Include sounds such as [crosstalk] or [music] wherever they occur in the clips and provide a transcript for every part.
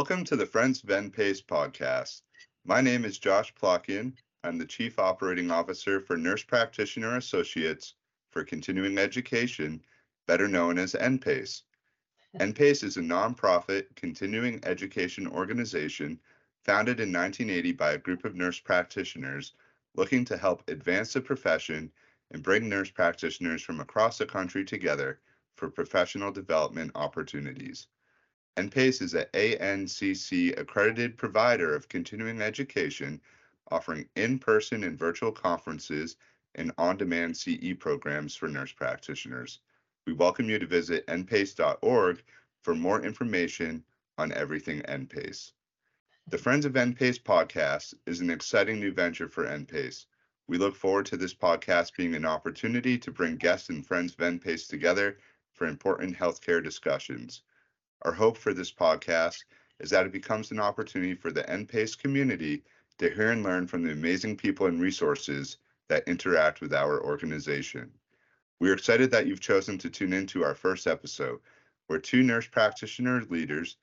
Welcome to the Friends of NPACE podcast. My name is Josh Plotkin. I'm the Chief Operating Officer for Nurse Practitioner Associates for Continuing Education, better known as NPACE. NPACE is a nonprofit continuing education organization founded in 1980 by a group of nurse practitioners looking to help advance the profession and bring nurse practitioners from across the country together for professional development opportunities. NPACE is an ANCC accredited provider of continuing education, offering in person and virtual conferences and on demand CE programs for nurse practitioners. We welcome you to visit npace.org for more information on everything NPACE. The Friends of NPACE podcast is an exciting new venture for NPACE. We look forward to this podcast being an opportunity to bring guests and friends of NPACE together for important healthcare discussions. Our hope for this podcast is that it becomes an opportunity for the NPACE community to hear and learn from the amazing people and resources that interact with our organization. We are excited that you've chosen to tune into our first episode, where two nurse practitioner leaders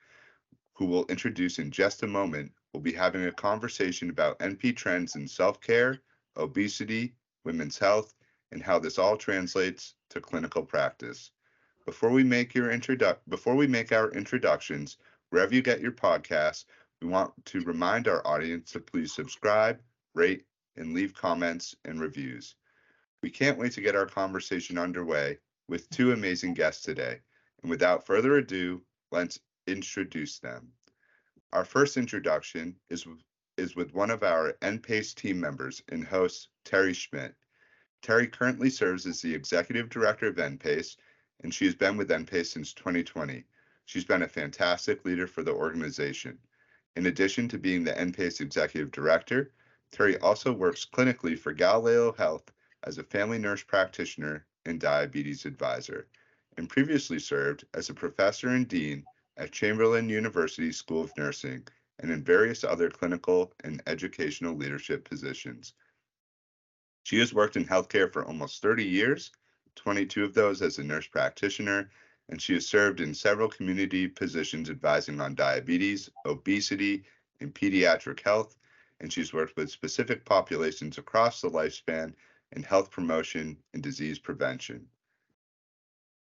who we'll introduce in just a moment will be having a conversation about NP trends in self care, obesity, women's health, and how this all translates to clinical practice. Before we make your before we make our introductions, wherever you get your podcasts, we want to remind our audience to please subscribe, rate, and leave comments and reviews. We can't wait to get our conversation underway with two amazing guests today. And without further ado, let's introduce them. Our first introduction is is with one of our NPACE team members and host, Terri Schmitt. Terri currently serves as the executive director of NPACE and she has been with NPACE since 2020. She's been a fantastic leader for the organization. In addition to being the NPACE executive director, Terri also works clinically for Galileo Health as a family nurse practitioner and diabetes advisor, and previously served as a professor and dean at Chamberlain University School of Nursing and in various other clinical and educational leadership positions. She has worked in healthcare for almost 30 years 22 of those as a nurse practitioner, and she has served in several community positions advising on diabetes, obesity, and pediatric health, and she's worked with specific populations across the lifespan in health promotion and disease prevention.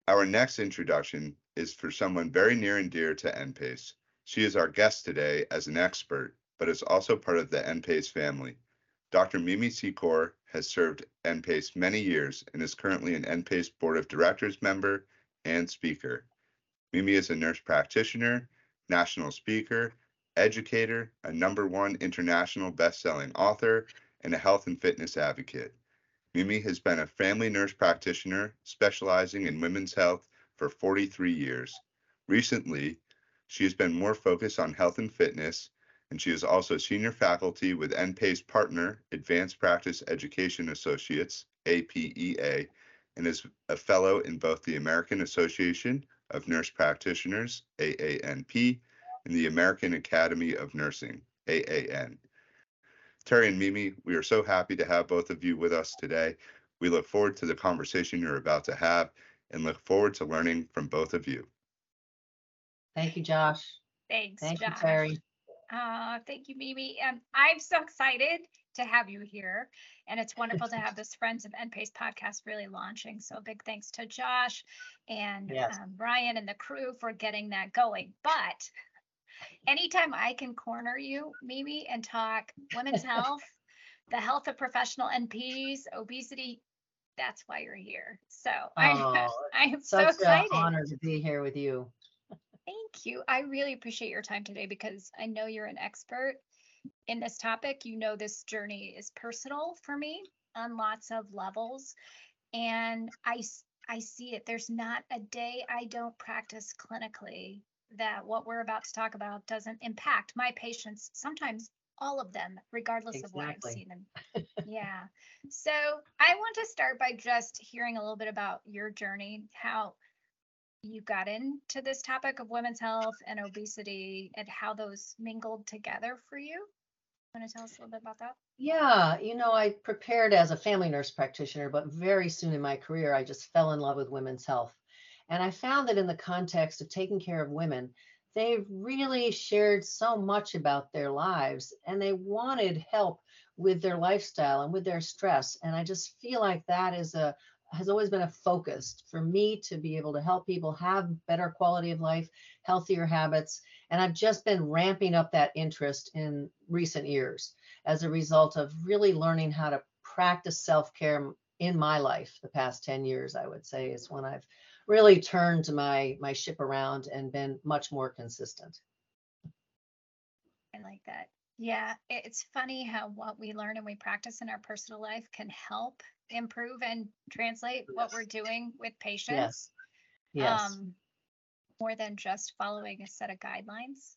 Our next introduction is for someone very near and dear to NPACE. She is our guest today as an expert, but is also part of the NPACE family. Dr. Mimi Secor has served NPACE many years and is currently an NPACE Board of Directors member and speaker. Mimi is a nurse practitioner, national speaker, educator, a number one international best-selling author, and a health and fitness advocate. Mimi has been a family nurse practitioner specializing in women's health for 43 years. Recently, she has been more focused on health and fitness and she is also senior faculty with NPACE Partner Advanced Practice Education Associates, APEA, and is a fellow in both the American Association of Nurse Practitioners, AANP, and the American Academy of Nursing, AAN. Terri and Mimi, we are so happy to have both of you with us today. We look forward to the conversation you're about to have and look forward to learning from both of you. Thank you, Josh. Thanks, Thank Josh. you, Terri. Uh, thank you, Mimi. Um, I'm so excited to have you here. And it's wonderful to have [laughs] this Friends of NPACE podcast really launching. So big thanks to Josh and Yes. um, Ryan and the crew for getting that going. But anytime I can corner you, Mimi, and talk women's [laughs] health, the health of professional NPs, obesity, that's why you're here. So I, Oh, [laughs] I am so excited. Such an honor to be here with you. Thank you. I really appreciate your time today because I know you're an expert in this topic. You know, this journey is personal for me on lots of levels. And I, I see it. There's not a day I don't practice clinically that what we're about to talk about doesn't impact my patients, sometimes all of them, regardless of where I've seen them. [laughs] yeah. So I want to start by just hearing a little bit about your journey, how you got into this topic of women's health and obesity and how those mingled together for you. Want to tell us a little bit about that? Yeah, you know, I prepared as a family nurse practitioner, but very soon in my career, I just fell in love with women's health. And I found that in the context of taking care of women, they really shared so much about their lives and they wanted help with their lifestyle and with their stress. And I just feel like that is a has always been a focus for me to be able to help people have better quality of life, healthier habits. And I've just been ramping up that interest in recent years as a result of really learning how to practice self care in my life. The past 10 years, I would say, is when I've really turned my my ship around and been much more consistent. I like that. Yeah, it's funny how what we learn and we practice in our personal life can help improve and translate what we're doing with patients. Yes. Yes. Um, more than just following a set of guidelines.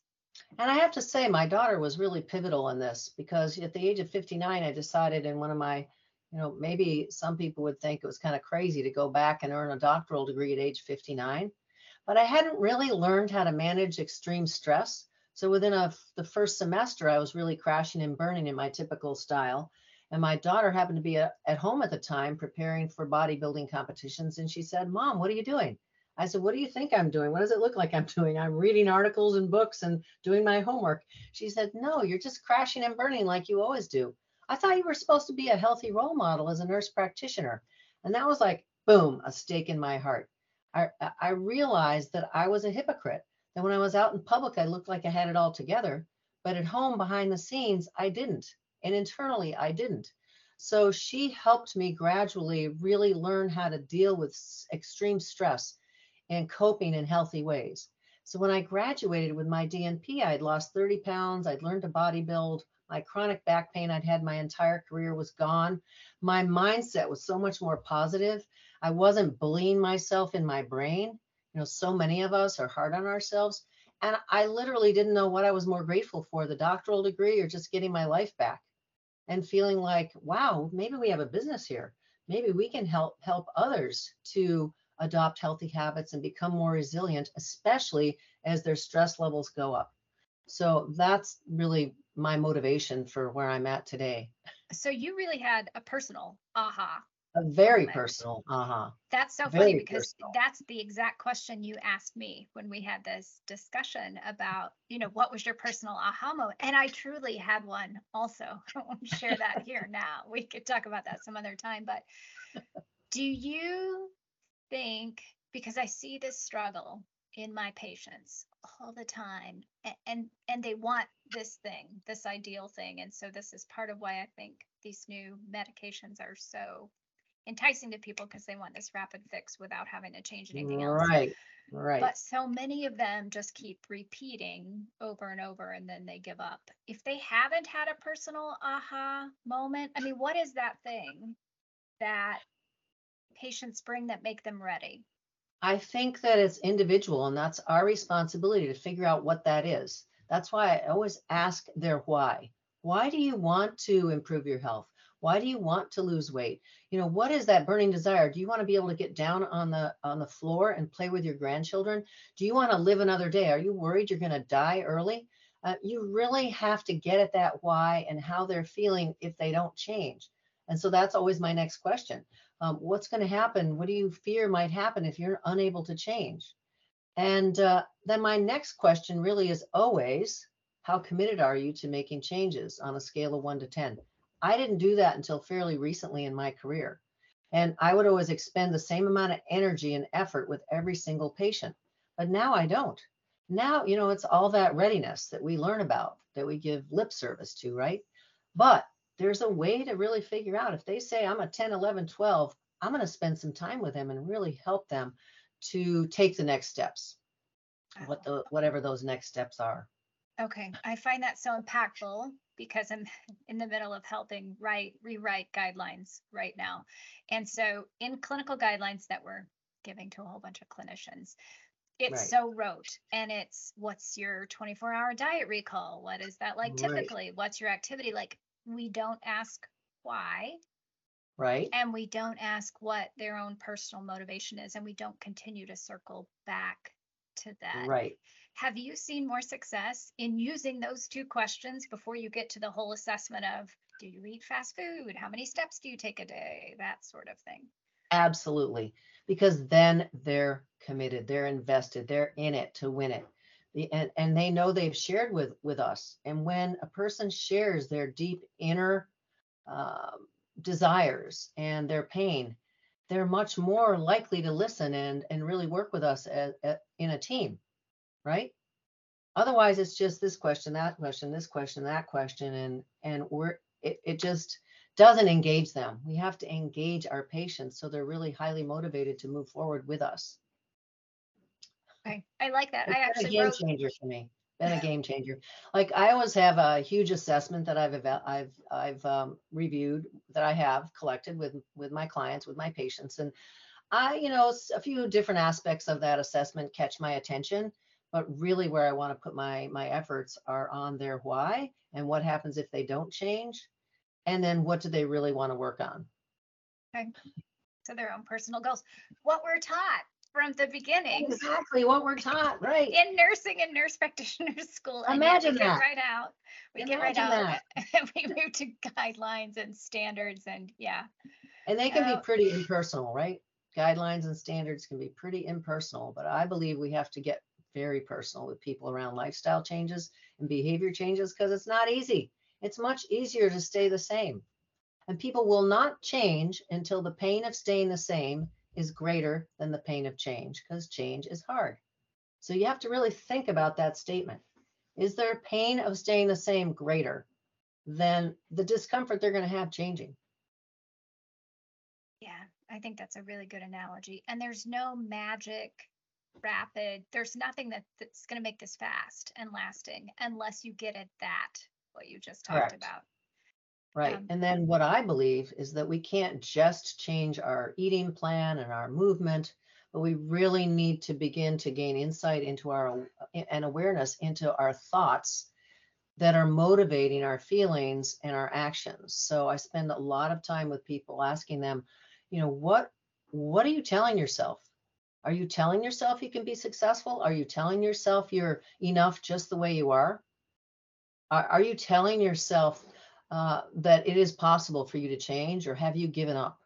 And I have to say, my daughter was really pivotal in this because at the age of 59, I decided in one of my, you know, maybe some people would think it was kind of crazy to go back and earn a doctoral degree at age 59. But I hadn't really learned how to manage extreme stress. So within a, the first semester, I was really crashing and burning in my typical style. And my daughter happened to be a, at home at the time preparing for bodybuilding competitions. And she said, Mom, what are you doing? I said, What do you think I'm doing? What does it look like I'm doing? I'm reading articles and books and doing my homework. She said, No, you're just crashing and burning like you always do. I thought you were supposed to be a healthy role model as a nurse practitioner. And that was like, boom, a stake in my heart. I, I realized that I was a hypocrite, that when I was out in public, I looked like I had it all together. But at home, behind the scenes, I didn't and internally I didn't. So she helped me gradually really learn how to deal with extreme stress and coping in healthy ways. So when I graduated with my DNP, I'd lost 30 pounds. I'd learned to bodybuild. My chronic back pain I'd had my entire career was gone. My mindset was so much more positive. I wasn't bullying myself in my brain. You know, so many of us are hard on ourselves. And I literally didn't know what I was more grateful for the doctoral degree or just getting my life back and feeling like, wow, maybe we have a business here. Maybe we can help help others to adopt healthy habits and become more resilient, especially as their stress levels go up. So that's really my motivation for where I'm at today. So you really had a personal aha very moment. personal uh-huh that's so very funny because personal. that's the exact question you asked me when we had this discussion about you know what was your personal aha moment and i truly had one also [laughs] i won't share that [laughs] here now we could talk about that some other time but do you think because i see this struggle in my patients all the time and, and and they want this thing this ideal thing and so this is part of why i think these new medications are so enticing to people because they want this rapid fix without having to change anything else. Right. Right. But so many of them just keep repeating over and over and then they give up. If they haven't had a personal aha moment, I mean, what is that thing that patients bring that make them ready? I think that it's individual and that's our responsibility to figure out what that is. That's why I always ask their why. Why do you want to improve your health? Why do you want to lose weight? You know, what is that burning desire? Do you want to be able to get down on the on the floor and play with your grandchildren? Do you want to live another day? Are you worried you're going to die early? Uh, you really have to get at that why and how they're feeling if they don't change. And so that's always my next question. Um, what's going to happen? What do you fear might happen if you're unable to change? And uh, then my next question really is always, how committed are you to making changes on a scale of one to 10? I didn't do that until fairly recently in my career. And I would always expend the same amount of energy and effort with every single patient. But now I don't. Now, you know, it's all that readiness that we learn about, that we give lip service to, right? But there's a way to really figure out if they say, I'm a 10, 11, 12, I'm going to spend some time with them and really help them to take the next steps, what oh. the whatever those next steps are. Okay, I find that so impactful because I'm [laughs] in the middle of helping write rewrite guidelines right now. And so in clinical guidelines that we're giving to a whole bunch of clinicians, it's right. so rote and it's what's your 24 hour diet recall? What is that like typically? Right. What's your activity like? We don't ask why. Right. And we don't ask what their own personal motivation is and we don't continue to circle back to that. Right. Have you seen more success in using those two questions before you get to the whole assessment of do you eat fast food? How many steps do you take a day? That sort of thing. Absolutely. Because then they're committed, they're invested, they're in it to win it. and, and they know they've shared with with us and when a person shares their deep inner um, desires and their pain they're much more likely to listen and and really work with us as, as, in a team right? Otherwise it's just this question that question this question that question and and we're it, it just doesn't engage them. We have to engage our patients so they're really highly motivated to move forward with us. Okay, I like that. it's I been a actually game wrote, changer for me. Been a [laughs] game changer. Like i always have a huge assessment that i've i've i've um, reviewed that i have collected with with my clients with my patients and i you know a few different aspects of that assessment catch my attention but really where i want to put my my efforts are on their why and what happens if they don't change and then what do they really want to work on to their own personal goals. What we're taught from the beginning exactly what we're taught right in nursing and nurse practitioner [laughs] school. Imagine we get that. right out. We get right Imagine out [laughs] and we move to guidelines and standards and yeah. And they can Oh. be pretty impersonal, right? Guidelines and standards can be pretty impersonal, but I believe we have to get very personal with people around lifestyle changes and behavior changes because it's not easy. It's much easier to stay the same. And people will not change until the pain of staying the same is greater than the pain of change because change is hard. So you have to really think about that statement. Is their pain of staying the same greater than the discomfort they're going to have changing? Yeah, I think that's a really good analogy. And there's no magic, rapid, there's nothing that, that's going to make this fast and lasting unless you get at that, what you just talked Correct. about. Right. Um, and then what I believe is that we can't just change our eating plan and our movement, but we really need to begin to gain insight into our and awareness into our thoughts that are motivating our feelings and our actions. So I spend a lot of time with people asking them, you know, what what are you telling yourself? Are you telling yourself you can be successful? Are you telling yourself you're enough just the way you are? Are, are you telling yourself uh, that it is possible for you to change, or have you given up?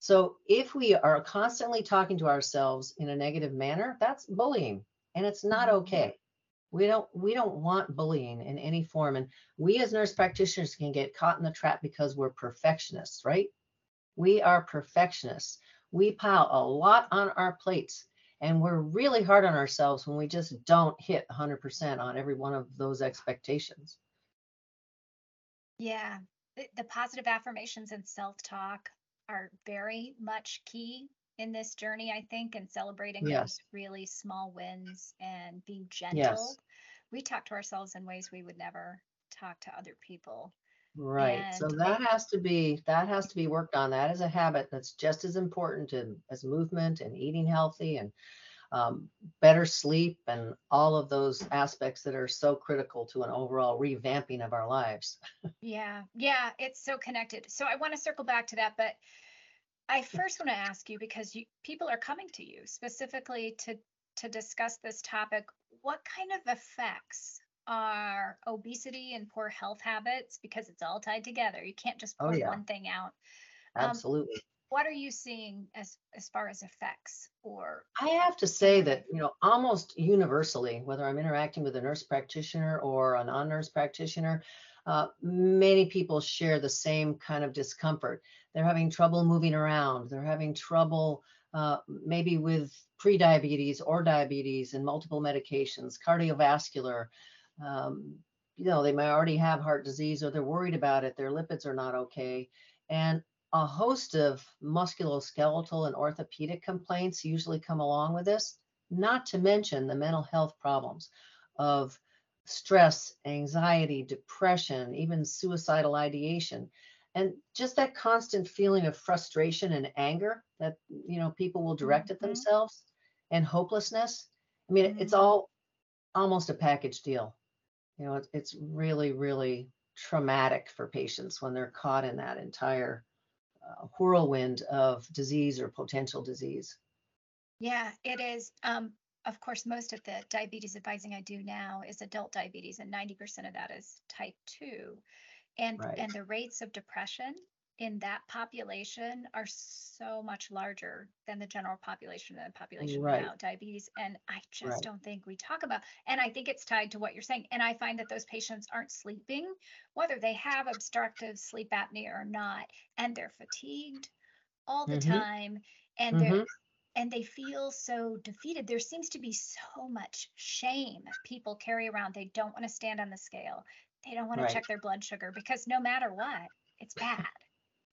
So, if we are constantly talking to ourselves in a negative manner, that's bullying, and it's not Mhm. okay. We don't we don't want bullying in any form, and we as nurse practitioners can get caught in the trap because we're perfectionists, right? We are perfectionists. We pile a lot on our plates, and we're really hard on ourselves when we just don't hit 100% on every one of those expectations. Yeah, the, the positive affirmations and self-talk are very much key in this journey, I think, and celebrating Yes. those really small wins and being gentle. Yes. We talk to ourselves in ways we would never talk to other people. Right. So that has to be that has to be worked on. That is a habit that's just as important to, as movement and eating healthy and um, better sleep and all of those aspects that are so critical to an overall revamping of our lives. [laughs] Yeah, yeah, it's so connected. So I want to circle back to that, but I first want to ask you because you, people are coming to you specifically to to discuss this topic. What kind of effects are obesity and poor health habits? Because it's all tied together. You can't just Oh, yeah. one thing out. Um, Absolutely. What are you seeing as as far as effects or I have to say that, you know, almost universally, whether I'm interacting with a nurse practitioner or a non-nurse practitioner, uh, many people share the same kind of discomfort. They're having trouble moving around. They're having trouble uh, maybe with prediabetes or diabetes and multiple medications, cardiovascular. Um, you know, they may already have heart disease or they're worried about it. Their lipids are not okay. And a host of musculoskeletal and orthopedic complaints usually come along with this, not to mention the mental health problems of stress, anxiety, depression, even suicidal ideation. And just that constant feeling of frustration and anger that you know people will direct at Mhm. themselves and hopelessness. I mean, it's Mhm. all almost a package deal. You know, it's, it's really, really traumatic for patients when they're caught in that entire uh, whirlwind of disease or potential disease. Yeah, it is. Um, of course, most of the diabetes advising I do now is adult diabetes, and 90% of that is type 2. And Right. and the rates of depression in that population are so much larger than the general population and the population Right. without diabetes. And I just Right. don't think we talk about, and I think it's tied to what you're saying. And I find that those patients aren't sleeping, whether they have obstructive sleep apnea or not, and they're fatigued all the Mhm. time. And they're Mhm. and they feel so defeated. There seems to be so much shame people carry around. They don't want to stand on the scale. They don't want to check their blood sugar because no matter what, it's bad,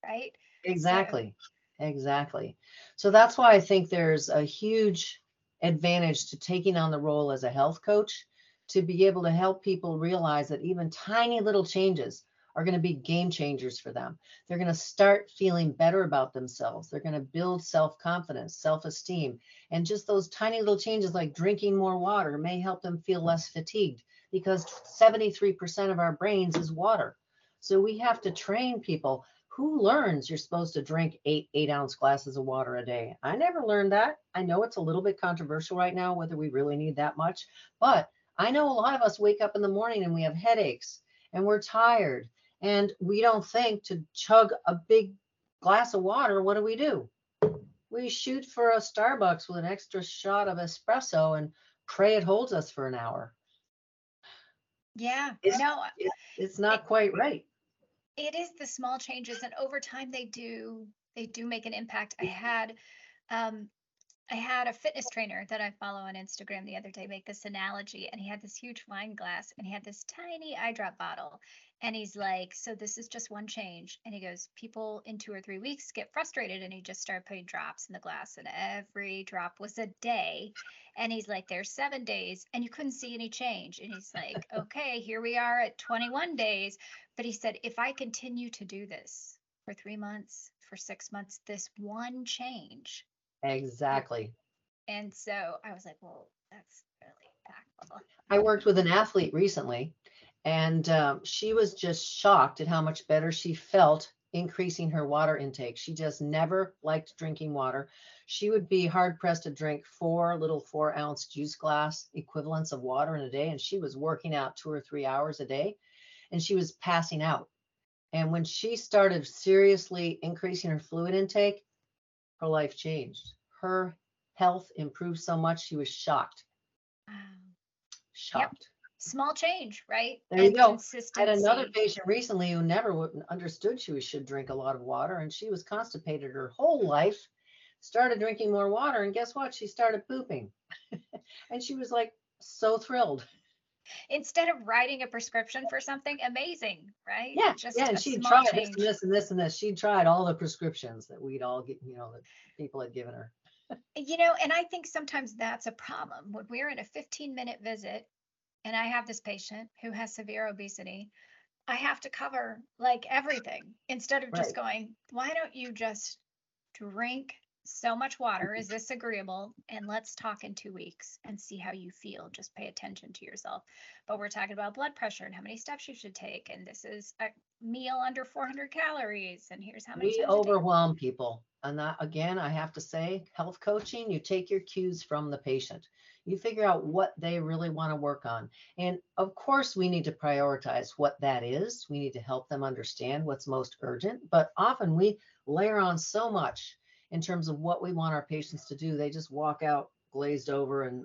right? Exactly. Exactly. So that's why I think there's a huge advantage to taking on the role as a health coach to be able to help people realize that even tiny little changes are going to be game changers for them. They're going to start feeling better about themselves. They're going to build self confidence, self esteem. And just those tiny little changes like drinking more water may help them feel less fatigued because 73% of our brains is water. So we have to train people who learns you're supposed to drink eight eight ounce glasses of water a day? I never learned that. I know it's a little bit controversial right now whether we really need that much but i know a lot of us wake up in the morning and we have headaches and we're tired and we don't think to chug a big glass of water what do we do? We shoot for a starbucks with an extra shot of espresso and pray it holds us for an hour. Yeah. It's- no, it's not quite right it is the small changes and over time they do they do make an impact. I had um i had a fitness trainer that i follow on instagram the other day make this analogy and he had this huge wine glass and he had this tiny eye drop bottle and he's like so this is just one change and he goes people in two or three weeks get frustrated and he just started putting drops in the glass and every drop was a day and he's like there's seven days and you couldn't see any change and he's like [laughs] okay here we are at 21 days but he said, if I continue to do this for three months, for six months, this one change. Exactly And so I was like, well, that's really impactful. I worked with an athlete recently, and um, she was just shocked at how much better she felt increasing her water intake. She just never liked drinking water. She would be hard pressed to drink four little four ounce juice glass equivalents of water in a day, and she was working out two or three hours a day, and she was passing out. And when she started seriously increasing her fluid intake, her life changed. Her health improved so much, she was shocked. Wow. Shocked. Small change, right? There you go. I had another patient recently who never understood she should drink a lot of water and she was constipated her whole life started drinking more water and guess what she started pooping [laughs] and she was like so thrilled Instead of writing a prescription for something amazing, right? yeah Just yeah and small tried this and this and this and this she'd tried all the prescriptions that we'd all get you know that people had given her You know, and I think sometimes that's a problem when we're in a 15 minute visit and I have this patient who has severe obesity. I have to cover like everything instead of just going, why don't you just drink so much water? Is this agreeable? And let's talk in two weeks and see how you feel. Just pay attention to yourself. But we're talking about blood pressure and how many steps you should take. And this is a meal under 400 calories. And here's how many we times a day. overwhelm people and that again i have to say health coaching you take your cues from the patient you figure out what they really want to work on and of course we need to prioritize what that is we need to help them understand what's most urgent but often we layer on so much in terms of what we want our patients to do they just walk out glazed over and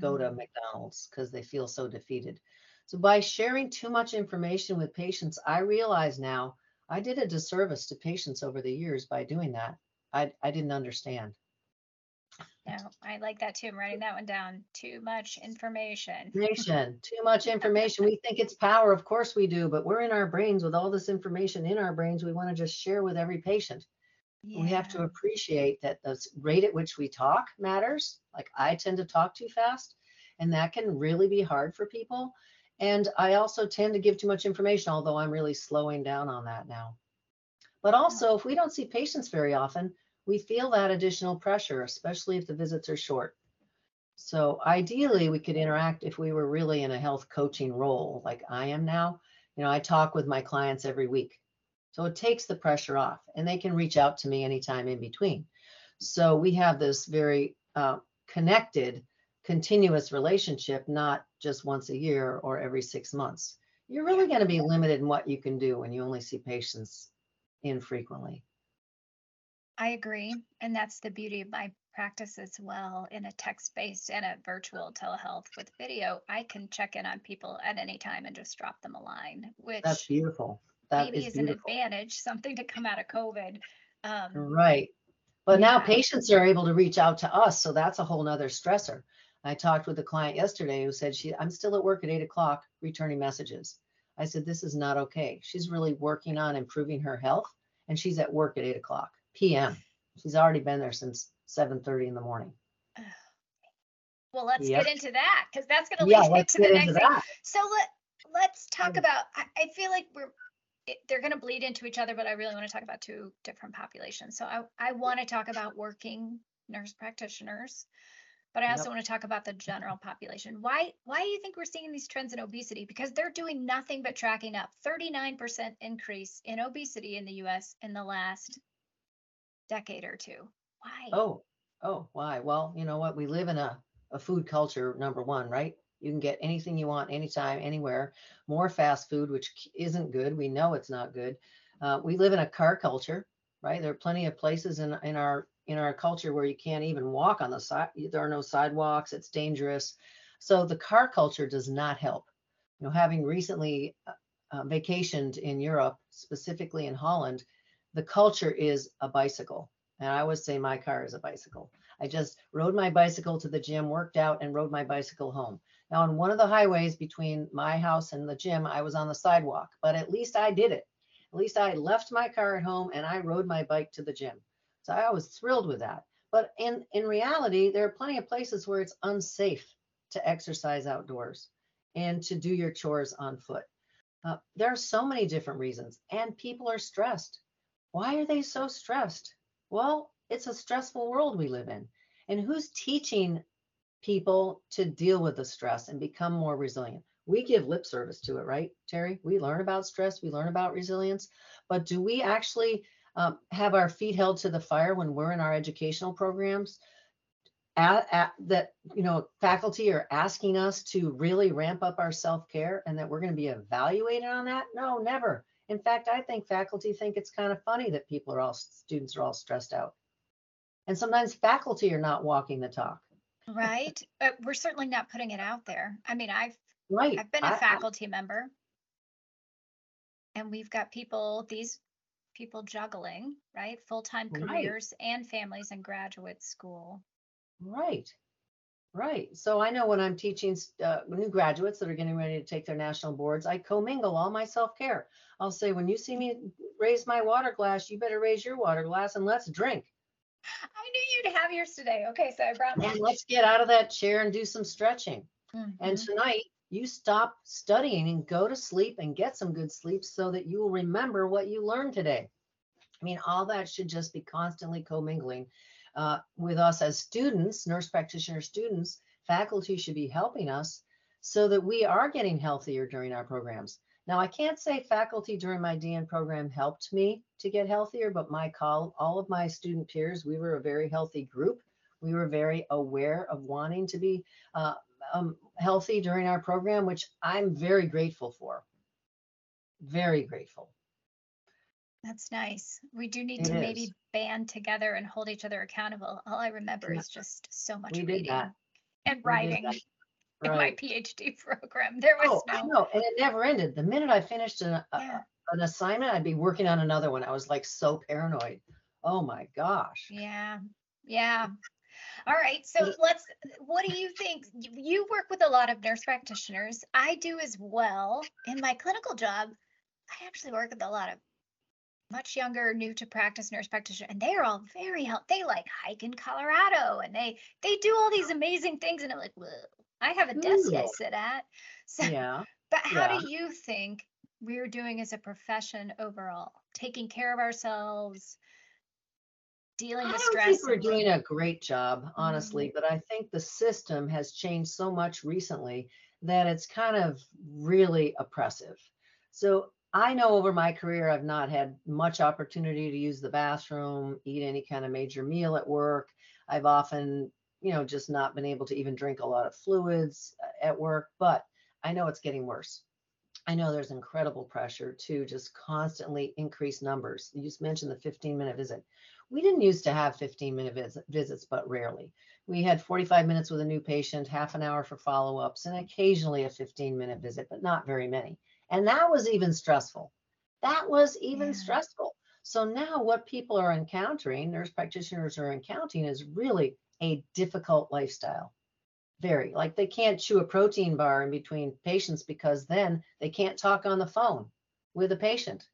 go to Mhm. mcdonald's because they feel so defeated so by sharing too much information with patients i realize now I did a disservice to patients over the years by doing that. I, I didn't understand. No, I like that too. I'm writing that one down. Too much information. Information, too much information. We think it's power. Of course we do, but we're in our brains with all this information in our brains. We want to just share with every patient. We have to appreciate that the rate at which we talk matters. Like I tend to talk too fast, and that can really be hard for people. And I also tend to give too much information, although I'm really slowing down on that now. But also, if we don't see patients very often, we feel that additional pressure, especially if the visits are short. So ideally, we could interact if we were really in a health coaching role like I am now. You know, I talk with my clients every week. So it takes the pressure off and they can reach out to me anytime in between. So we have this very uh, connected, continuous relationship, not just once a year or every six months. You're really going to be limited in what you can do when you only see patients infrequently. I agree. And that's the beauty of my practice as well in a text based and a virtual telehealth with video. I can check in on people at any time and just drop them a line, which That's beautiful. That maybe is is an beautiful. advantage, something to come out of COVID. Um, Right. But now patients are able to reach out to us, so that's a whole nother stressor. I talked with a client yesterday who said she, I'm still at work at eight o'clock returning messages. I said, this is not okay. She's really working on improving her health and she's at work at eight o'clock PM. She's already been there since seven thirty in the morning. [sighs] well, let's Yep. get into that because that's going to Yeah, lead me let's to the get next into thing. that. So let let's talk about. I, I feel like we're it, they're going to bleed into each other, but I really want to talk about two different populations. So I I want to talk about working nurse practitioners, but I also Yep. want to talk about the general population. Why why do you think we're seeing these trends in obesity? Because they're doing nothing but tracking up 39% increase in obesity in the U.S. in the last decade or two. Why? Oh, oh, why? Well, you know what? We live in a, a food culture, number one, right? You can get anything you want, anytime, anywhere. More fast food, which isn't good. We know it's not good. Uh, we live in a car culture, right? There are plenty of places in, in our in our culture where you can't even walk on the side. There are no sidewalks. It's dangerous. So the car culture does not help. You know, having recently uh, uh, vacationed in Europe, specifically in Holland, the culture is a bicycle. And I always say my car is a bicycle. I just rode my bicycle to the gym, worked out, and rode my bicycle home. Now, on one of the highways between my house and the gym, I was on the sidewalk, but at least I did it. At least I left my car at home and I rode my bike to the gym. So I was thrilled with that. But in, in reality, there are plenty of places where it's unsafe to exercise outdoors and to do your chores on foot. Uh, there are so many different reasons, and people are stressed. Why are they so stressed? Well, it's a stressful world we live in. And who's teaching people to deal with the stress and become more resilient? We give lip service to it, right, Terri? We learn about stress, we learn about resilience, but do we actually um, have our feet held to the fire when we're in our educational programs? At, at, that you know faculty are asking us to really ramp up our self-care and that we're going to be evaluated on that no never in fact i think faculty think it's kind of funny that people are all students are all stressed out and sometimes faculty are not walking the talk Right? Uh, we're certainly not putting it out there. I mean, I've right I've been I- a I- faculty member and we've got people, these people juggling, right? Full-time Right. careers and families and graduate school. Right. Right. So I know when I'm teaching uh, new graduates that are getting ready to take their national boards, I commingle all my self care. I'll say, when you see me raise my water glass, you better raise your water glass and let's drink. I knew you'd have yours today. Okay, so I brought And let's get out of that chair and do some stretching. And Mhm. tonight, you stop studying and go to sleep and get some good sleep so that you will remember what you learned today. I mean, all that should just be constantly commingling uh, with us as students, nurse practitioner students. Faculty should be helping us so that we are getting healthier during our programs. Now, I can't say faculty during my DNP program helped me to get healthier, but my call, all of my student peers, we were a very healthy group. We were very aware of wanting to be uh, um, healthy during our program, which I'm very grateful for. Very grateful. That's nice. We do need It to maybe band together and hold each other accountable. All I remember is just so much We reading and We writing that. in my PhD [laughs] program. There was Oh, I no. And it never ended. The minute I finished an, a- an assignment, I'd be working on another one. I was like so paranoid. Oh my gosh. yeah, yeah. All right, so let's, what do you think? You- work with a lot of nurse practitioners. I do as well. In my clinical job, I actually work with a lot of much younger, new to practice nurse practitioners, and they are all very healthy. They like hike in Colorado and they they do all these amazing things. And I'm like, Whoa, I have a desk I sit at. [laughs] So, Yeah. but how yeah. do you think we're doing as a profession overall? Taking care of ourselves, dealing I with don't stress. think we're doing a great job, honestly, mm-hmm. but I think the system has changed so much recently that it's kind of really oppressive. So I know over my career, I've not had much opportunity to use the bathroom, eat any kind of major meal at work. I've often, you know, just not been able to even drink a lot of fluids uh, at work, but I know it's getting worse. I know there's incredible pressure to just constantly increase numbers. You just mentioned the 15 minute visit. We didn't used to have 15 minute visit, visits, but rarely. We had 45 minutes with a new patient, half an hour for follow ups, and occasionally a 15 minute visit, but not very many. And that was even stressful. That was even Yeah. stressful. So now what people are encountering, nurse practitioners are encountering, is really a difficult lifestyle. Very like they can't chew a protein bar in between patients because then they can't talk on the phone with a patient.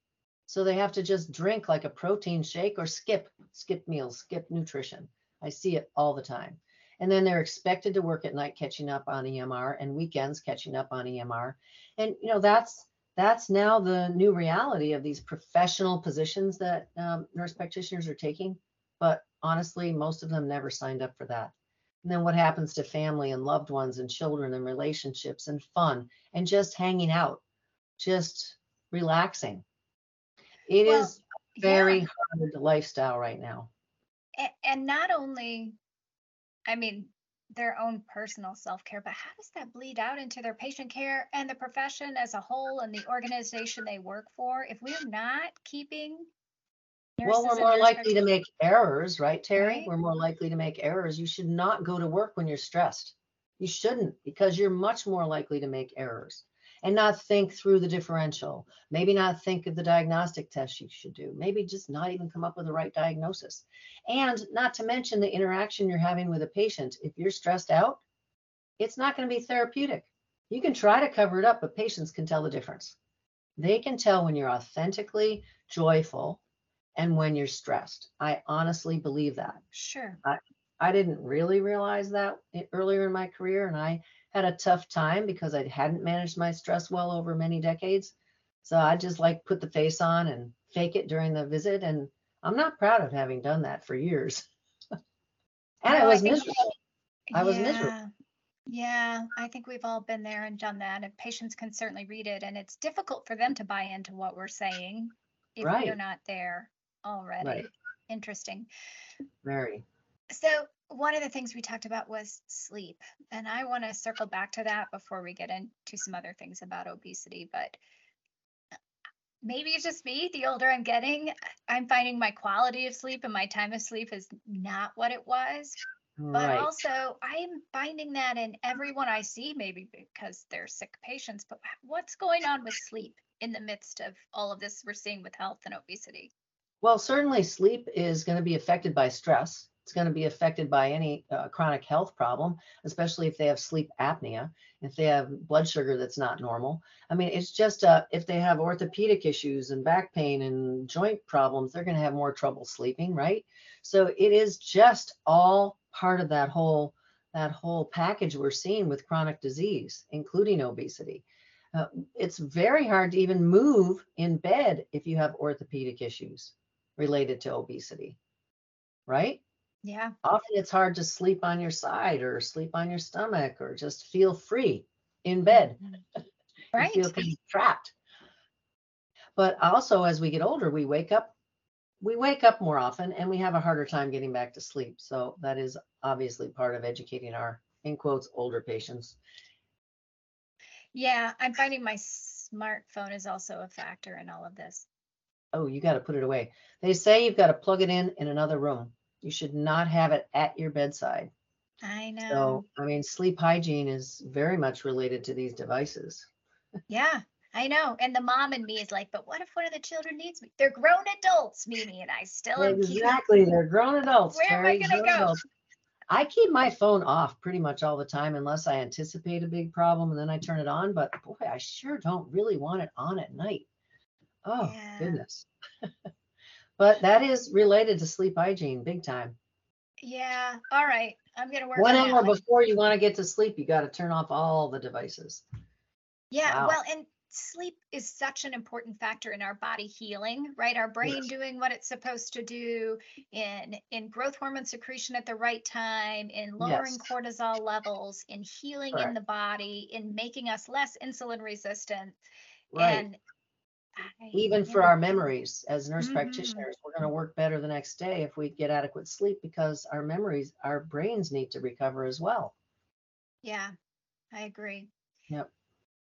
So they have to just drink like a protein shake or skip, skip meals, skip nutrition. I see it all the time. And then they're expected to work at night catching up on EMR and weekends catching up on EMR. And you know that's that's now the new reality of these professional positions that um, nurse practitioners are taking. But honestly, most of them never signed up for that. And then what happens to family and loved ones and children and relationships and fun and just hanging out, just relaxing. It Well, is a very Yeah. hard lifestyle right now. And not only, I mean, their own personal self care, but how does that bleed out into their patient care and the profession as a whole and the organization they work for? If we're not keeping Well, we're more likely to make errors, right, Terri? Right. We're more likely to make errors. You should not go to work when you're stressed. You shouldn't because you're much more likely to make errors and not think through the differential. Maybe not think of the diagnostic test you should do. Maybe just not even come up with the right diagnosis. And not to mention the interaction you're having with a patient. If you're stressed out, it's not going to be therapeutic. You can try to cover it up, but patients can tell the difference. They can tell when you're authentically joyful and when you're stressed. I honestly believe that. Sure. I I didn't really realize that earlier in my career, and I had a tough time because I hadn't managed my stress well over many decades. So I just like put the face on and fake it during the visit, and I'm not proud of having done that for years. [laughs] and I No, I was think- miserable. I was miserable. Yeah. Yeah, I think we've all been there and done that, and patients can certainly read it, and it's difficult for them to buy into what we're saying if we're not there already. Right. Interesting. Very. So one of the things we talked about was sleep, and I want to circle back to that before we get into some other things about obesity. But maybe it's just me. The older I'm getting, I'm finding my quality of sleep and my time of sleep is not what it was. But Right. also, I'm finding that in everyone I see, maybe because they're sick patients. But what's going on with sleep in the midst of all of this we're seeing with health and obesity? Well, certainly sleep is going to be affected by stress. It's going to be affected by any uh, chronic health problem, especially if they have sleep apnea, if they have blood sugar that's not normal. I mean, it's just uh, if they have orthopedic issues and back pain and joint problems, they're going to have more trouble sleeping, right? So it is just all part of that whole that whole package we're seeing with chronic disease, including obesity. Uh, it's very hard to even move in bed if you have orthopedic issues related to obesity, right? Yeah. Often it's hard to sleep on your side or sleep on your stomach or just feel free in bed. Mm-hmm. [laughs] You Right. feel kind of trapped. But also, as we get older, we wake up. We wake up more often and we have a harder time getting back to sleep. So that is obviously part of educating our, in quotes, older patients. Yeah, I'm finding my smartphone is also a factor in all of this. Oh, you got to put it away. They say you've got to plug it in in another room. You should not have it at your bedside. I know. So, I mean, sleep hygiene is very much related to these devices. Yeah, I know. And the mom in me is like, but what if one of the children needs me? They're grown adults, Mimi, and I still am keeping. Exactly. They're grown adults. Where am I gonna go? adults. I keep my phone off pretty much all the time unless I anticipate a big problem and then I turn it on. But boy, I sure don't really want it on at night. Oh, Yeah. goodness. [laughs] but that is related to sleep hygiene big time. Yeah. All right. I'm gonna work One on hour before you want to get to sleep, you got to turn off all the devices. Yeah, Wow. well, and sleep is such an important factor in our body healing, right? Our brain Yes. doing what it's supposed to do in in growth hormone secretion at the right time, in lowering Yes. cortisol levels, in healing in the body, in making us less insulin resistant. Right. And even for our memories as nurse Mhm. practitioners we're going to work better the next day if we get adequate sleep because our memories our brains need to recover as well Yeah, I agree. Yep.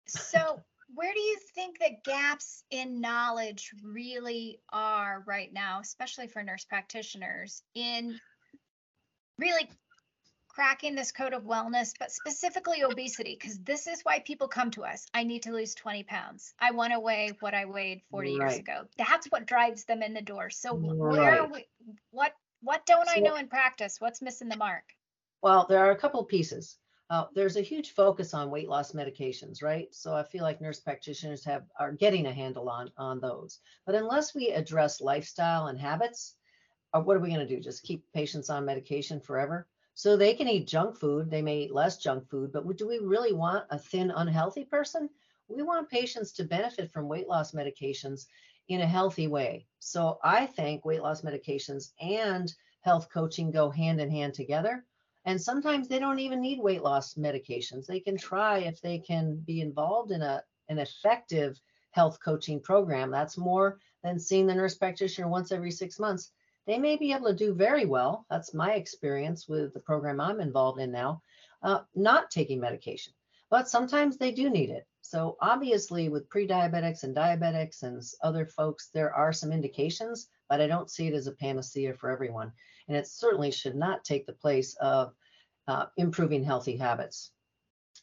So where do you think the gaps in knowledge really are right now, especially for nurse practitioners in really cracking this code of wellness, but specifically obesity, because this is why people come to us. I need to lose 20 pounds. I want to weigh what I weighed 40 years ago. That's what drives them in the door. So wh- where are Right. we, what what don't I know in practice? What's missing the mark? Well, there are a couple of pieces. Uh, there's a huge focus on weight loss medications, right? So I feel like nurse practitioners have are getting a handle on on those. But unless we address lifestyle and habits, uh, what are we going to do? Just keep patients on medication forever? So they can eat junk food. They may eat less junk food, but do we really want a thin, unhealthy person? We want patients to benefit from weight loss medications in a healthy way. So I think weight loss medications and health coaching go hand in hand together. And sometimes they don't even need weight loss medications. They can try if they can be involved in a an effective health coaching program. That's more than seeing the nurse practitioner once every six months. They may be able to do very well. That's my experience with the program I'm involved in now, uh, not taking medication. But sometimes they do need it. So obviously, with pre-diabetics and diabetics and other folks, there are some indications, but I don't see it as a panacea for everyone and it certainly should not take the place of uh, improving healthy habits,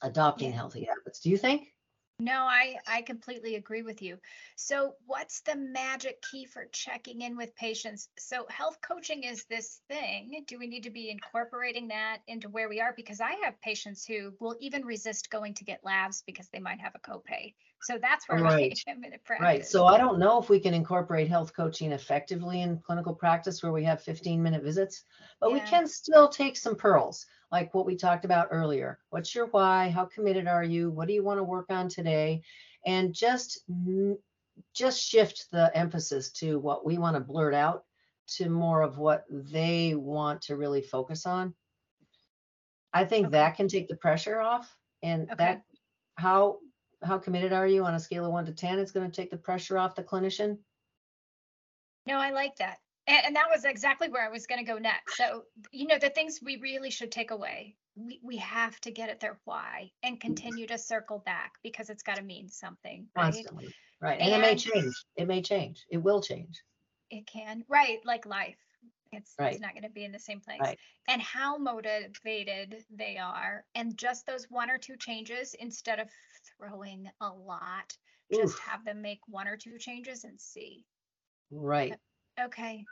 adopting Yeah. healthy habits. Do you think? No, I I completely agree with you. So, what's the magic key for checking in with patients? So, health coaching is this thing. Do we need to be incorporating that into where we are? Because I have patients who will even resist going to get labs because they might have a copay. So that's where Right. I am in practice. Right. So I don't know if we can incorporate health coaching effectively in clinical practice where we have 15 minute visits, but we can still take some pearls like what we talked about earlier. What's your why? How committed are you? What do you want to work on today? And just just shift the emphasis to what we want to blurt out to more of what they want to really focus on. I think Okay. that can take the pressure off and Okay. that how how committed are you on a scale of 1 to 10 it's going to take the pressure off the clinician No, I like that. And, and that was exactly where I was going to go next. So, you know, the things we really should take away, we, we have to get at their why and mm-hmm. continue to circle back because it's got to mean something, right? constantly right and it may change it may change it will change It can, right? Like life. It's, Right. it's not going to be in the same place. Right. And how motivated they are. And just those one or two changes instead of throwing a lot, just Oof, have them make one or two changes and see. right Okay.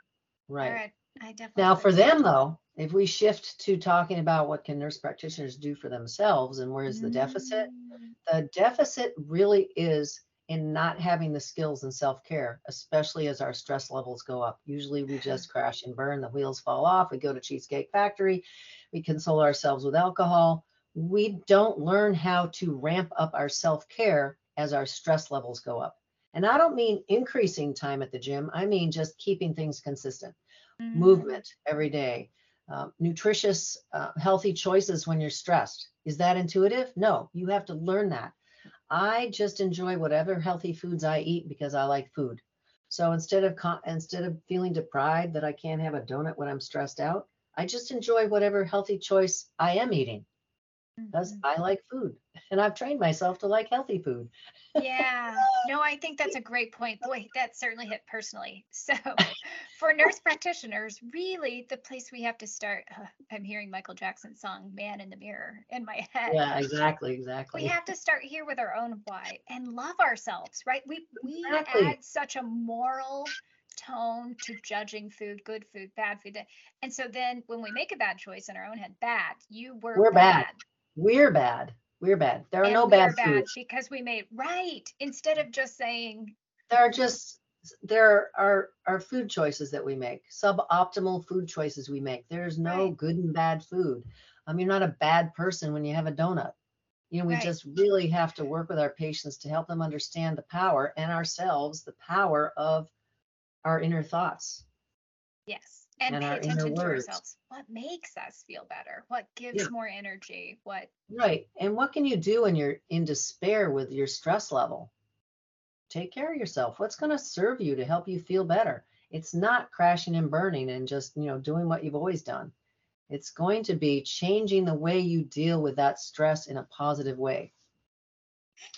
right All right. I definitely. now for them though if we shift to talking about what can nurse practitioners do for themselves and where's the deficit Mm, the deficit really is in not having the skills and self-care especially as our stress levels go up usually we [laughs] just crash and burn the wheels fall off we go to cheesecake factory we console ourselves with alcohol we don't learn how to ramp up our self-care as our stress levels go up and i don't mean increasing time at the gym i mean just keeping things consistent mm, movement every day, uh, nutritious, uh, healthy choices when you're stressed. Is that intuitive? No, you have to learn that. I just enjoy whatever healthy foods I eat because I like food. So instead of con- instead of feeling deprived that I can't have a donut when I'm stressed out, I just enjoy whatever healthy choice I am eating because mhm. I like food [laughs] and I've trained myself to like healthy food. Yeah, no, I think that's a great point. Boy, that certainly hit personally. [laughs] So, for nurse practitioners, really the place we have to start, uh, I'm hearing Michael Jackson's song Man in the Mirror in my [laughs] head. Yeah, exactly, Exactly. We have to start here with our own why and love ourselves, right? We we Exactly. add such a moral tone to judging food, good food, bad food. And so then when we make a bad choice in our own head, bad, you were We're bad. bad. We're bad. We're bad. There are and no bad bad foods. because we made right instead of just saying there are just there are are food choices that we make suboptimal food choices we make there's no Right. good and bad food um you're not a bad person when you have a donut you know we Right. just really have to work with our patients to help them understand the power and ourselves the power of our inner thoughts Yes. And, And pay attention to words. ourselves. What makes us feel better? What gives Yeah. more energy? What right and what can you do when you're in despair with your stress level take care of yourself what's going to serve you to help you feel better it's not crashing and burning and just you know doing what you've always done it's going to be changing the way you deal with that stress in a positive way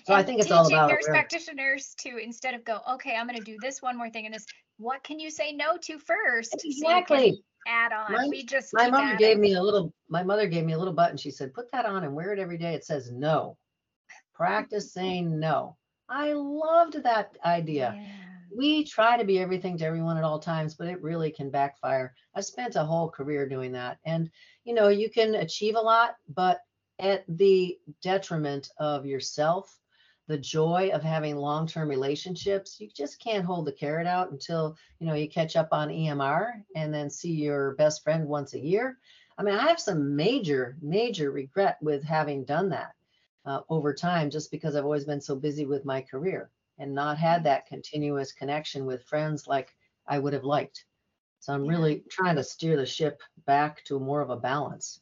So I think it's all about nurse practitioners to instead of go, okay, I'm going to do this one more thing, and this, what can you say no to first? so Exactly. add on. My- we just My mother adding. gave me a little, my mother gave me a little button. She said, put that on and wear it every day. It says no. Practice saying no. I loved that idea. Yeah. We try to be everything to everyone at all times, but it really can backfire. I spent a whole career doing that. And, you know, you can achieve a lot, but at the detriment of yourself, the joy of having long term relationships. You just can't hold the carrot out until, you know, you catch up on EMR and then see your best friend once a year. I mean, I have some major, major regret with having done that uh, over time just because I've always been so busy with my career and not had that continuous connection with friends like I would have liked. So I'm really trying to steer the ship back to more of a balance.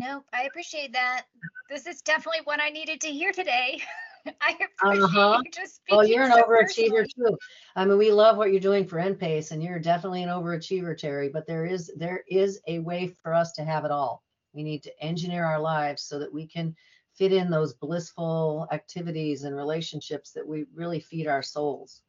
No, I appreciate that. This is definitely what I needed to hear today. [laughs] I appreciate Uh-huh. you just Well, speaking you're an so overachiever personally. too. I mean, we love what you're doing for NPACE and you're definitely an overachiever, Terri, but there is there is a way for us to have it all. We need to engineer our lives so that we can fit in those blissful activities and relationships that we really feed our souls.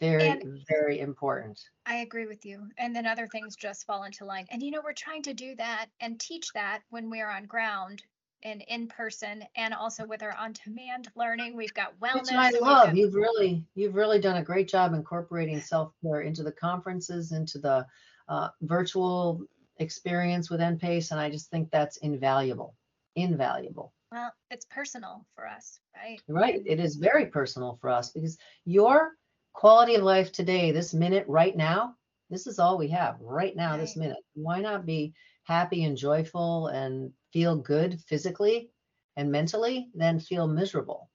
Very, And- very important. I agree with you. And then other things just fall into line. And you know, we're trying to do that and teach that when we're on ground and in person and also with our on-demand learning. We've got wellness. Which I love. got- You've really, you've really done a great job incorporating self-care into the conferences, into the uh, virtual experience with NPACE, and I just think that's invaluable. Invaluable. Well, it's personal for us, right? Right. It is very personal for us because your quality of life today, this minute, right now, this is all we have right now, this minute. Why not be happy and joyful and feel good physically and mentally than feel miserable?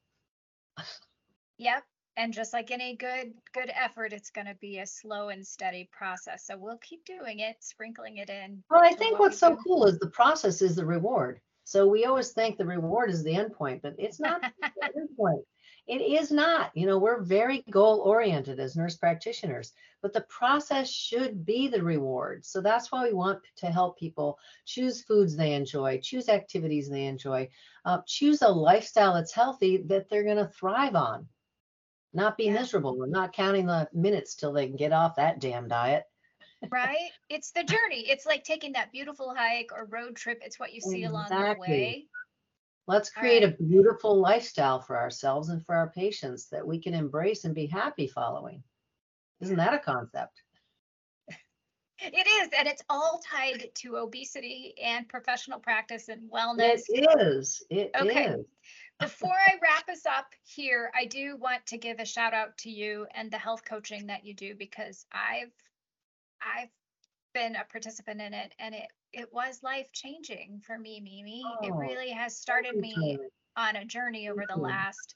Yep. And just like any good good effort, it's going to be a slow and steady process. So we'll keep doing it, sprinkling it in. Well, I think what what's so do. cool is the process is the reward. So we always think the reward is the end point, but it's not [laughs] the end point. It is not. You know, we're very goal oriented as nurse practitioners, but the process should be the reward. So that's why we want to help people choose foods they enjoy, choose activities they enjoy, uh, choose a lifestyle that's healthy that they're going to thrive on, not be Yeah. miserable. We're not counting the minutes till they can get off that damn diet. right? It's the journey. It's like taking that beautiful hike or road trip. It's what you see along the way. Let's create a beautiful lifestyle for ourselves and for our patients that we can embrace and be happy following. Isn't that a concept? It is, and it's all tied to obesity and professional practice and wellness. It is. It is. Okay. Before I wrap us up here, I do want to give a shout out to you and the health coaching that you do because I've I've been a participant in it and it it was life changing for me, Mimi. It Oh, really has started me on a journey over the last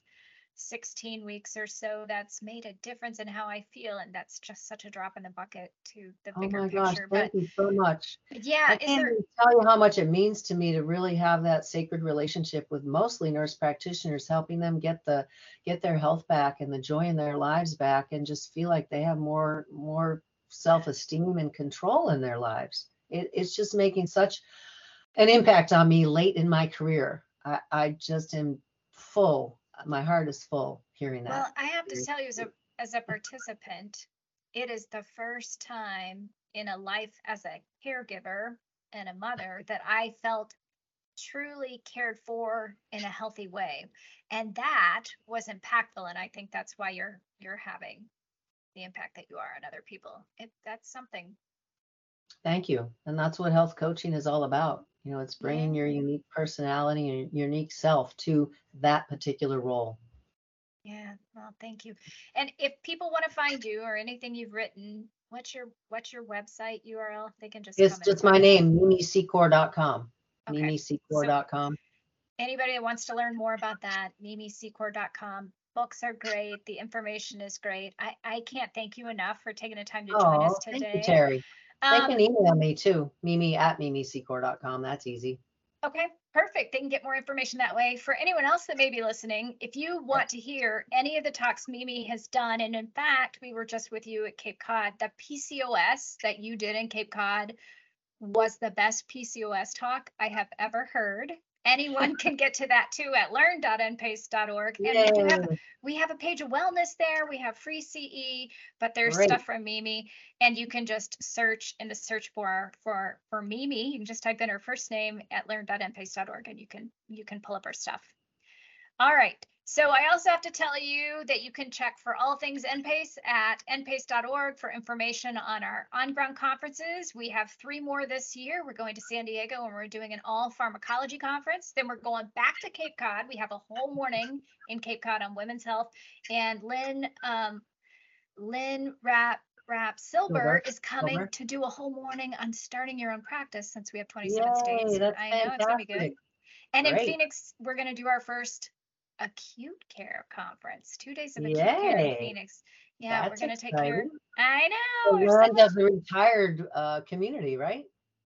16 weeks or so that's made a difference in how I feel and that's just such a drop in the bucket to the Oh bigger my gosh, picture. But thank you so much. yeah, I can't there tell you how much it means to me to really have that sacred relationship with mostly nurse practitioners, helping them get the get their health back and the joy in their lives back, and just feel like they have more more self-esteem and control in their lives. It, it's just making such an impact on me late in my career. I, I just am full. My heart is full hearing that. Well, I have to tell you as a as a participant, it is the first time in a life as a caregiver and a mother that I felt truly cared for in a healthy way. And that was impactful and I think that's why you're you're having the impact that you are on other people. It that's something. Thank you. And that's what health coaching is all about. You know, it's bringing Yeah. your unique personality and your unique self to that particular role. Yeah, well, thank you. And if people want to find you or anything you've written, what's your what's your website URL? They can just It's come and just find my it. name, mimisecor.com. Okay. Mimisecor.com. anybody that wants to learn more about that, mimisecor.com. Books are great. The information is great. I, I can't thank you enough for taking the time to join Oh, us thank today. you, Terri. They Um, can email me too, mimi at mimisecor.com. That's easy. okay, perfect. They can get more information that way. For anyone else that may be listening, if you want to hear any of the talks Mimi has done, and in fact, we were just with you at Cape Cod, the PCOS that you did in Cape Cod was the best PCOS talk I have ever heard. Anyone can get to that too at learn.npace.org. And we have we have a page of wellness there. We have free CE, but there's Great. stuff from Mimi, and you can just search in the search bar for for Mimi. You can just type in her first name at learn.npace.org, and you can you can pull up her stuff. All right. So I also have to tell you that you can check for all things NPACE at npace.org for information on our on-ground conferences. We have three more this year. We're going to San Diego and we're doing an all pharmacology conference. Then we're going back to Cape Cod. We have a whole morning in Cape Cod on women's health. And Lynn, um, Lynn Rapp, Silver Silver, is coming Silver. to do a whole morning on starting your own practice since we have 27 states. Yay, that's I know it's gonna be good. fantastic. And in Phoenix, we're going to do our first acute care conference, two days of acute care in Phoenix. Yeah, That's we're going to take care. I know. so- on as a retired uh, community, right?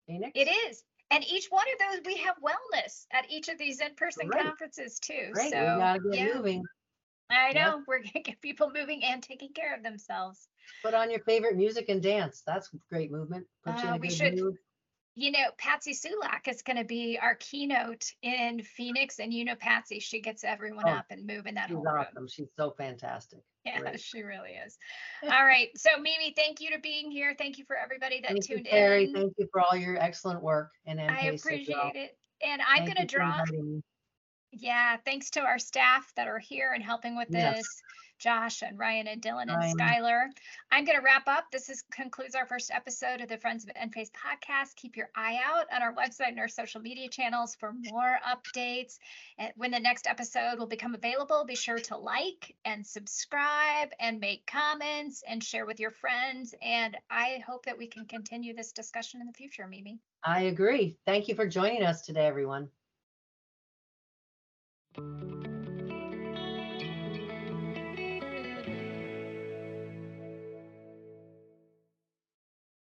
Phoenix? it is. And each one of those, we have wellness at each of these in-person Great. conferences too. Great, we so gotta get yeah, moving. I Yeah. know we're going to get people moving and taking care of themselves. Put on your favorite music and dance. That's great movement. Put you in Uh, we should- mood. You know, Patsy Sulak is going to be our keynote in Phoenix, and you know Patsy, she gets everyone Oh, up and moving that She's whole room. awesome. She's so fantastic. Yeah, Great. [laughs] she really is. [laughs] All right. So Mimi, thank you to being here. Thank you for everybody that Thank you, tuned Carrie. in. Thank you for all your excellent work and I well. appreciate it. And I'm gonna you draw, yeah, thanks to our staff that are here and helping with Yes. this. Josh and Ryan and Dylan and Ryan. Skylar. I'm gonna wrap up. This is concludes our first episode of the Friends of NPACE podcast. Keep your eye out on our website and our social media channels for more updates. And when the next episode will become available, be sure to like and subscribe and make comments and share with your friends. And I hope that we can continue this discussion in the future, Mimi. I agree. Thank you for joining us today, everyone.